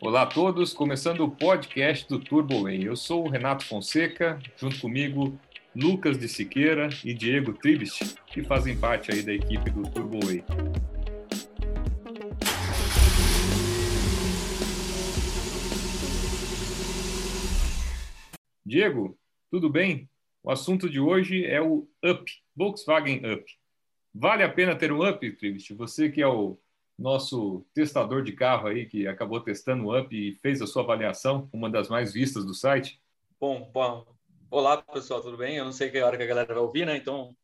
Olá a todos, começando o podcast do Turbo Way. Eu sou o Renato Fonseca, junto comigo Lucas de Siqueira e Diego Tribist, que fazem parte aí da equipe do Turbo Way. Diego, tudo bem? O assunto de hoje é o Up, Volkswagen Up. Vale a pena ter um Up, Tribist? Você que é o nosso testador de carro aí, que acabou testando o Up e fez a sua avaliação, uma das mais vistas do site. Bom, bom olá pessoal, tudo bem? Eu não sei que hora que a galera vai ouvir, né? Então,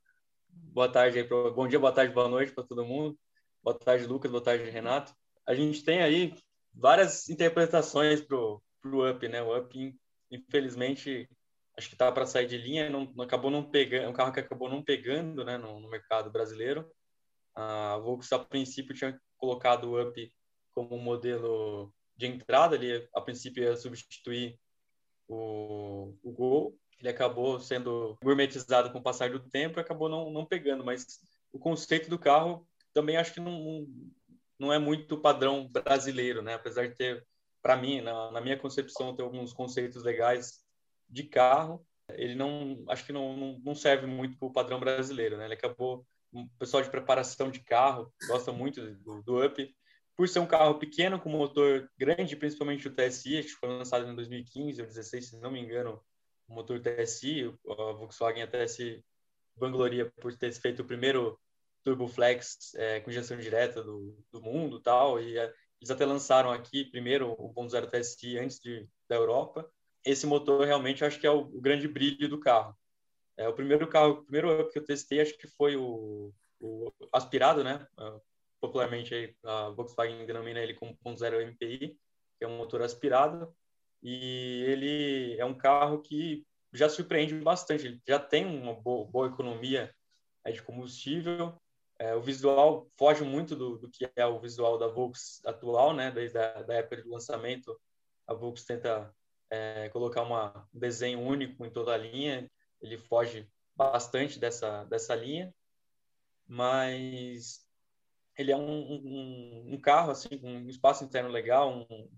boa tarde aí, bom dia, boa tarde, boa noite para todo mundo. Boa tarde, Lucas, boa tarde, Renato. A gente tem aí várias interpretações pro, pro Up, né? O Up, infelizmente, acho que tá para sair de linha, não, não, acabou não pegando, é um carro que acabou não pegando, né, no, no mercado brasileiro. A Volkswagen, a princípio, tinha colocado o Up como modelo de entrada, ele a princípio ia substituir o, o Gol, ele acabou sendo gourmetizado com o passar do tempo e acabou não, não pegando, mas o conceito do carro também acho que não, não é muito padrão brasileiro, né? Apesar de ter, para mim, na, na, minha concepção, ter alguns conceitos legais de carro, ele não, acho que não, não serve muito para o padrão brasileiro, né? Ele acabou o pessoal de preparação de carro gosta muito do, do Up, por ser um carro pequeno com motor grande, principalmente o TSI, que foi lançado em 2015 ou 2016, se não me engano, o motor TSI, a Volkswagen até se vangloria por ter feito o primeiro Turbo Flex é, com injeção direta do, do mundo tal, e é, eles até lançaram aqui primeiro o 1.0 TSI antes de, da Europa. Esse motor realmente eu acho que é o, o grande brilho do carro. É, o primeiro carro, o primeiro Up que eu testei, acho que foi o, o aspirado, né? Uh, popularmente aí, a Volkswagen denomina ele como 1.0 MPI, que é um motor aspirado, e ele é um carro que já surpreende bastante. Ele já tem uma boa, boa economia de combustível. É, o visual foge muito do, do, que é o visual da Volks atual, né? Desde a da época do lançamento, a Volks tenta é, colocar uma, um desenho único em toda a linha ele foge bastante dessa, dessa linha, mas ele é um, um, um carro assim com um espaço interno legal, um,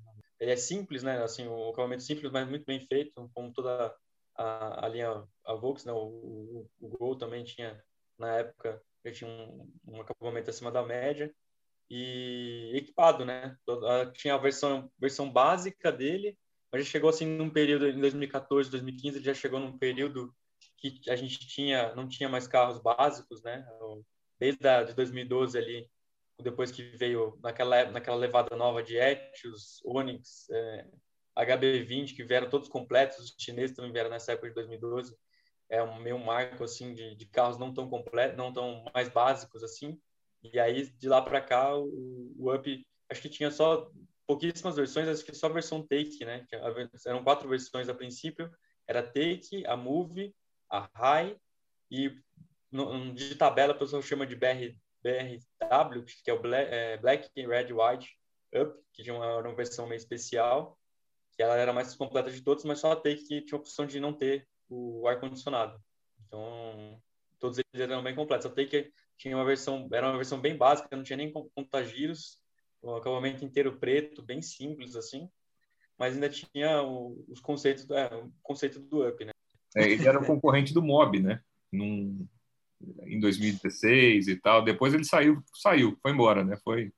ele é simples, né? Assim, o acabamento simples, mas muito bem feito, como toda a, a linha a Volks, né? O, o, Gol também tinha na época ele tinha um, um acabamento acima da média e equipado, né? Tinha a versão versão básica dele, mas já chegou assim num período em 2014, 2015, ele já chegou num período que a gente tinha não tinha mais carros básicos, né? Desde a, de 2012 ali, depois que veio naquela naquela levada nova de Etios, Onix, é, HB20 que vieram todos completos, os chineses também vieram nessa época de 2012. É um meio marco assim de, de carros não tão completos, não tão mais básicos assim. E aí de lá para cá o, o Up acho que tinha só pouquíssimas versões, acho que só a versão Take, né? Eram quatro versões a princípio. Era Take, a Move, a High e no, de tabela a pessoa chama de BR, BRW, que é o Black, é, Black Red White Up, que tinha uma, uma versão meio especial, que ela era mais completa de todos, mas só a Take que tinha a opção de não ter o ar-condicionado. Então, todos eles eram bem completos. A Take tinha uma versão, era uma versão bem básica, não tinha nem contagiros, o acabamento inteiro preto, bem simples assim, mas ainda tinha o, os conceitos, é, o conceito do Up, né? É, ele era o concorrente do Mob, né? Num, em 2016 e tal. Depois ele saiu, saiu, foi embora, né? Foi,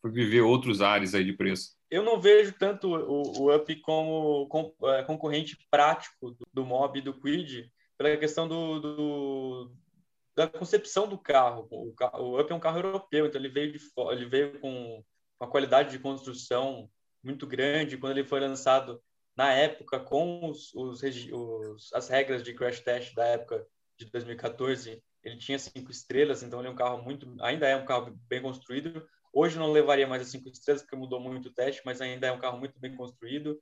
foi viver outros ares aí de preço. Eu não vejo tanto o, o Up como com, é, concorrente prático do, do Mob e do Quid pela questão do, do, da concepção do carro. O, o Up é um carro europeu, então ele veio, de, ele veio com uma qualidade de construção muito grande. Quando ele foi lançado na época, com os, os, os, as regras de crash test da época de 2014, ele tinha cinco estrelas, então ele é um carro muito, ainda é um carro bem construído. Hoje não levaria mais as cinco estrelas porque mudou muito o teste, mas ainda é um carro muito bem construído.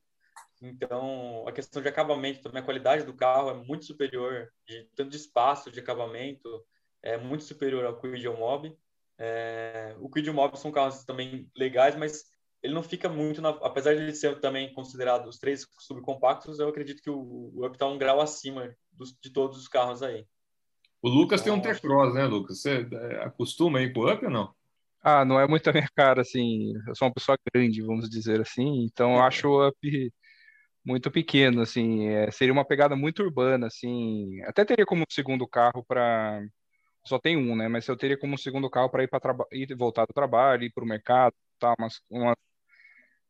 Então, a questão de acabamento também, a qualidade do carro é muito superior, de tanto de espaço, de acabamento, é muito superior ao Quid e ao Mob. É, o Quid e o Mob são carros também legais, mas ele não fica muito, na, apesar de ele ser também considerado os três subcompactos, eu acredito que o, o Up está um grau acima dos, de todos os carros aí. O Lucas então, tem um T-Cross, né, Lucas? Você é, acostuma aí com o Up ou não? Ah, não é muito a minha cara, assim. Eu sou uma pessoa grande, vamos dizer assim. Então, eu acho o Up muito pequeno, assim. É, seria uma pegada muito urbana, assim. Até teria como segundo carro para. Só tem um, né? Mas eu teria como segundo carro para ir para traba... ir voltar do trabalho, ir para o mercado, tá? Umas, uma...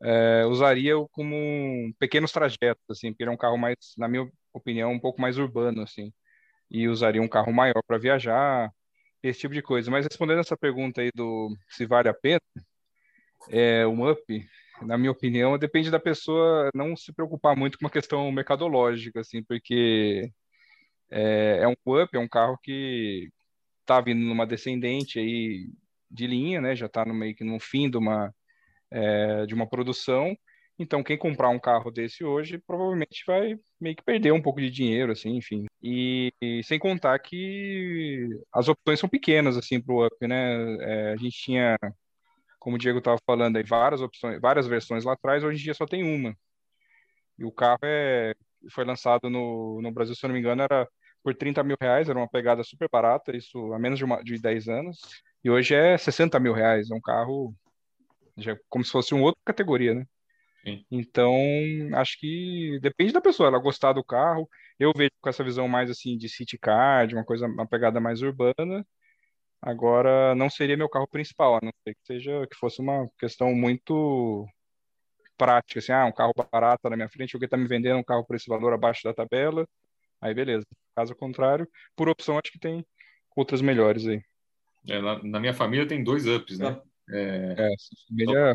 É, usaria como pequenos trajetos, assim, porque ele é um carro mais, na minha opinião, um pouco mais urbano, assim. E usaria um carro maior para viajar esse tipo de coisa. Mas respondendo essa pergunta aí do se vale a pena, é, um up, na minha opinião, depende da pessoa não se preocupar muito com uma questão mercadológica, assim, porque é, é um up, é um carro que está vindo numa descendente aí de linha, né? Já está no meio que no fim de uma é, de uma produção então, quem comprar um carro desse hoje provavelmente vai meio que perder um pouco de dinheiro, assim, enfim. E, e sem contar que as opções são pequenas, assim, para o Up, né? É, a gente tinha, como o Diego estava falando, aí, várias opções, várias versões lá atrás, hoje em dia só tem uma. E o carro é, foi lançado no, no Brasil, se eu não me engano, era por 30 mil reais, era uma pegada super barata, isso há menos de, uma, de 10 anos. E hoje é 60 mil reais, é um carro já, como se fosse uma outra categoria, né? Sim. Então, acho que depende da pessoa, ela gostar do carro. Eu vejo com essa visão mais assim de city car, de uma coisa, uma pegada mais urbana. Agora, não seria meu carro principal, a não ser que seja que fosse uma questão muito prática, assim, ah, um carro barato na minha frente, alguém está me vendendo um carro por esse valor abaixo da tabela, aí beleza. Caso contrário, por opção, acho que tem outras melhores aí. É, na, na, minha família tem dois ups, né? É, é família...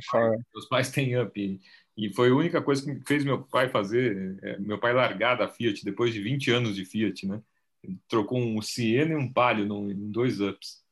Os pais têm up. E foi a única coisa que fez meu pai fazer, é, meu pai largar da Fiat depois de 20 anos de Fiat, né? Ele trocou um Siena e um Palio em dois ups.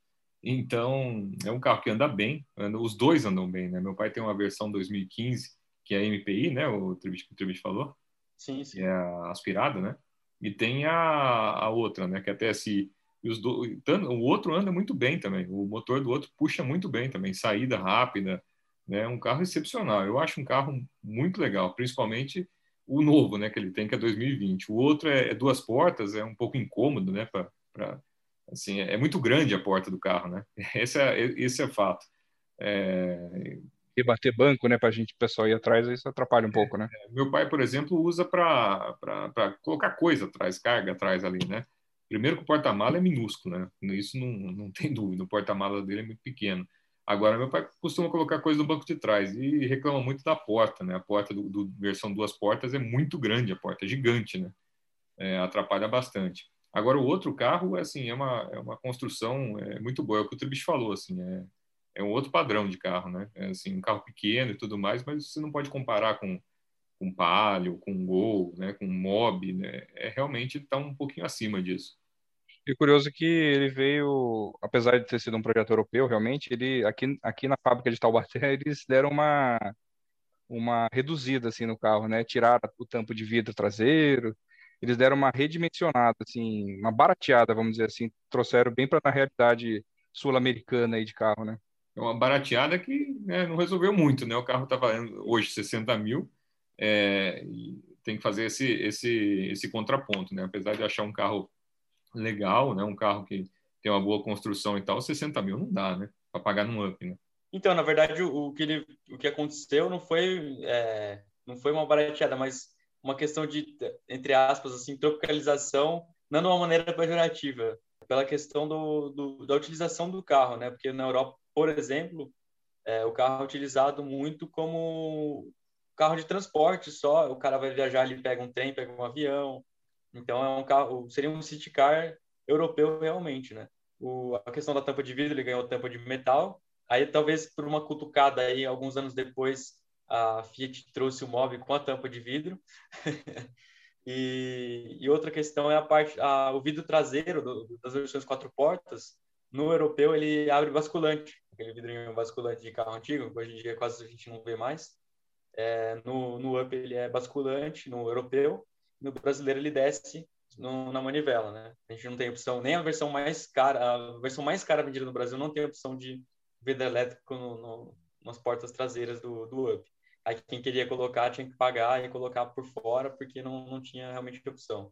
Então, é um carro que anda bem, anda, os dois andam bem, né? Meu pai tem uma versão 2015, que é a MPI, né? O Tribit que o Tribit falou. Sim, sim. Que é a aspirada, né? E tem a, a outra, né? Que até se e os do, o outro anda muito bem também. O motor do outro puxa muito bem também, saída rápida, né? Um carro excepcional. Eu acho um carro muito legal, principalmente o novo, né? Que ele tem que é 2020. O outro é, é duas portas, é um pouco incômodo, né? Para assim, é, é muito grande a porta do carro, né? Esse é esse é fato. É... E bater banco, né? Para a gente, pessoal ir atrás, isso atrapalha um pouco, né? É, meu pai, por exemplo, usa para colocar coisa atrás, carga atrás ali, né? Primeiro que o porta-mala é minúsculo, né? Isso não, não tem dúvida. O porta-mala dele é muito pequeno. Agora, meu pai costuma colocar coisa no banco de trás e reclama muito da porta, né? A porta do, do versão duas portas é muito grande, a porta é gigante, né? É, atrapalha bastante. Agora, o outro carro, assim, é uma, é uma construção é, muito boa, é o que o Tribis falou, assim, é, é um outro padrão de carro, né? É, assim, um carro pequeno e tudo mais, mas você não pode comparar com com Palio, com Gol, né? Com Mob, né? É realmente está um pouquinho acima disso. E curioso que ele veio, apesar de ter sido um projeto europeu, realmente, ele aqui, aqui na fábrica de Taubaté eles deram uma uma reduzida assim no carro, né? Tiraram o tampo de vidro traseiro, eles deram uma redimensionada assim, uma barateada, vamos dizer assim, trouxeram bem para a realidade sul-americana aí de carro, né? É uma barateada que né, não resolveu muito, né? O carro está valendo hoje 60 mil, é, tem que fazer esse, esse, esse contraponto, né? Apesar de achar um carro legal, né? Um carro que tem uma boa construção e tal, 60 mil não dá, né? Para pagar num up, né? Então, na verdade, o, que, ele, o que aconteceu não foi, é, não foi uma barateada, mas uma questão de, entre aspas, assim, tropicalização, não de uma maneira pejorativa, pela questão do, do, da utilização do carro, né? Porque na Europa, por exemplo, é, o carro é utilizado muito como carro de transporte só, o cara vai viajar, ele pega um trem, pega um avião, então é um carro, seria um city car europeu realmente, né? O, a questão da tampa de vidro, ele ganhou tampa de metal. Aí talvez por uma cutucada aí, alguns anos depois, a Fiat trouxe o Mobi com a tampa de vidro. e, e, outra questão é a parte, a, o vidro traseiro do, das versões quatro portas. No europeu ele abre basculante, aquele vidrinho basculante de carro antigo, hoje em dia quase a gente não vê mais. É, no, no Up ele é basculante, no europeu no brasileiro ele desce no, na manivela, né? A gente não tem opção, nem a versão mais cara, a versão mais cara vendida no Brasil não tem opção de vidro elétrico no, no, nas portas traseiras do, do Up. Aí quem queria colocar tinha que pagar e colocar por fora, porque não, não tinha realmente opção.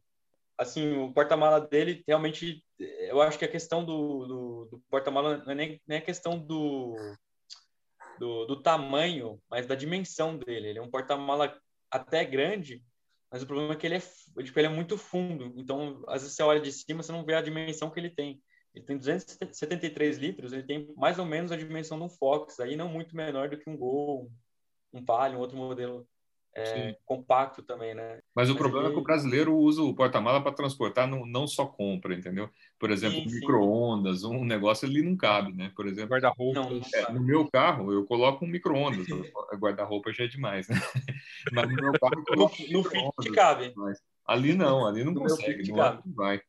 Assim, o porta-mala dele realmente eu acho que a questão do, do, do porta-mala não é nem, nem a questão do, do, do, tamanho, mas da dimensão dele. Ele é um porta-mala até grande, mas o problema é que ele é, tipo, ele é muito fundo. Então, às vezes você olha de cima, você não vê a dimensão que ele tem. Ele tem 273 litros, ele tem mais ou menos a dimensão de um Fox, aí não muito menor do que um Gol, um Palio, um outro modelo é, compacto também, né? Mas o Mas problema ele... é que o brasileiro usa o porta-mala para transportar, não, não só compra, entendeu? Por exemplo, micro-ondas, um negócio ali não cabe, né? Por exemplo, guarda-roupa. É, no meu carro, eu coloco um micro-ondas. guarda-roupa já é demais, né? Mas no meu carro, eu coloco no, um no fit cabe. Ali não, ali não no consegue, não cabe. vai.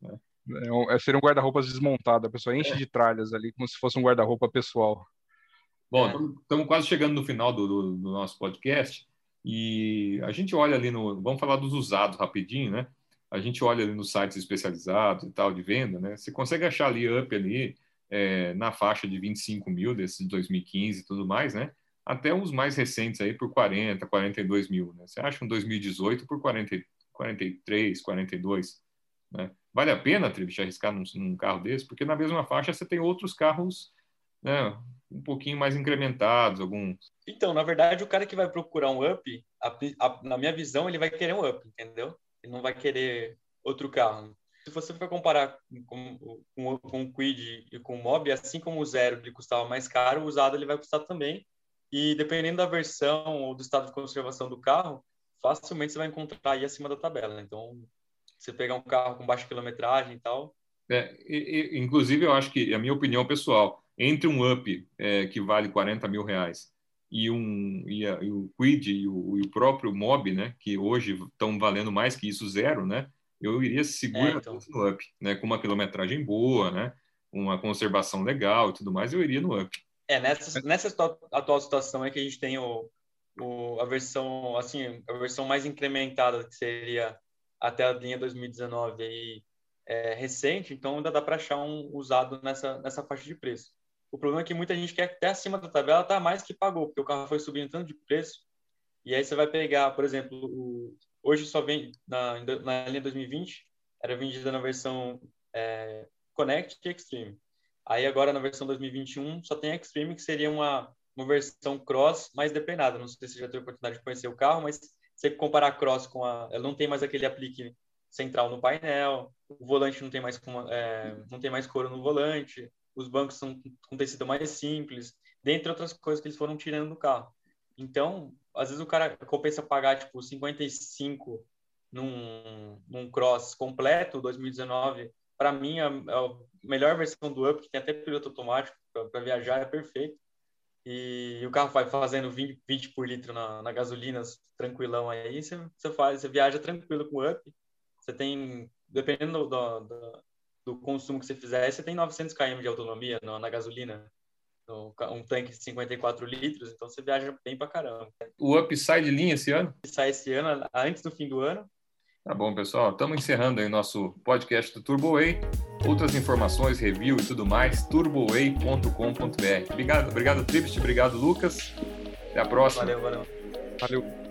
Né? É, é, seria um guarda-roupas desmontado, a pessoa enche é. de tralhas ali, como se fosse um guarda-roupa pessoal. Bom, estamos quase chegando no final do, do, do nosso podcast. E a gente olha ali no. Vamos falar dos usados rapidinho, né? A gente olha ali nos sites especializados e tal, de venda, né? Você consegue achar ali up ali é, na faixa de 25 mil desses de 2015 e tudo mais, né? Até uns mais recentes aí por 40, 42 mil, né? Você acha um 2018 por 40, 43, 42, né? Vale a pena, Trivich, arriscar num, num carro desse? Porque na mesma faixa você tem outros carros né, um pouquinho mais incrementados, alguns. Então, na verdade, o cara que vai procurar um up, a, a, na minha visão, ele vai querer um up, entendeu? Ele não vai querer outro carro. Se você for comparar com, com, com o Quid e com o Mob, assim como o Zero ele custava mais caro, o usado ele vai custar também. E dependendo da versão ou do estado de conservação do carro, facilmente você vai encontrar aí acima da tabela. Então, você pegar um carro com baixa quilometragem e tal. É, e, e, inclusive, eu acho que, a minha opinião pessoal, entre um up é, que vale 40 mil reais e, um, e, a, e o Quid e o, e o, próprio Mob, né, que hoje estão valendo mais que isso zero, né, eu iria segurar é, então. no up, né, com uma quilometragem boa, né, uma conservação legal e tudo mais, eu iria no up. É, nessa, nessa atual situação é que a gente tem o, o, a versão, assim, a versão mais incrementada, que seria até a linha 2019 aí, é, recente, então ainda dá para achar um usado nessa, nessa faixa de preço. O problema é que muita gente quer até acima da tabela tá mais que pagou, porque o carro foi subindo tanto de preço. E aí você vai pegar, por exemplo, o, hoje só vem na, na linha 2020, era vendida na versão é, Connect e Extreme. Aí agora na versão 2021 só tem Extreme, que seria uma, uma versão Cross mais depenada. Não sei se você já teve a oportunidade de conhecer o carro, mas você comparar Cross com a... Ela não tem mais aquele aplique central no painel, o volante não tem mais, é, não tem mais couro no volante, os bancos são com tecido mais simples, dentre outras coisas que eles foram tirando do carro. Então, às vezes o cara compensa pagar tipo 55 num, num cross completo 2019. Para mim, a, a, melhor versão do Up, que tem até piloto automático para viajar, é perfeito. E, o carro vai fazendo 20, 20 por litro na, na gasolina, tranquilão aí, você, faz, você viaja tranquilo com o Up. Você tem, dependendo do, do, do consumo que você fizer, você tem 900 km de autonomia na, na gasolina, no, um tanque de 54 litros, então você viaja bem pra caramba. O Up sai de linha esse ano? Sai esse ano, antes do fim do ano. Tá bom, pessoal. Estamos encerrando aí o nosso podcast do TurboWay. Outras informações, review e tudo mais, turboway.com.br. Obrigado, obrigado, Tripst, obrigado, Lucas. Até a próxima. Valeu, valeu. Valeu.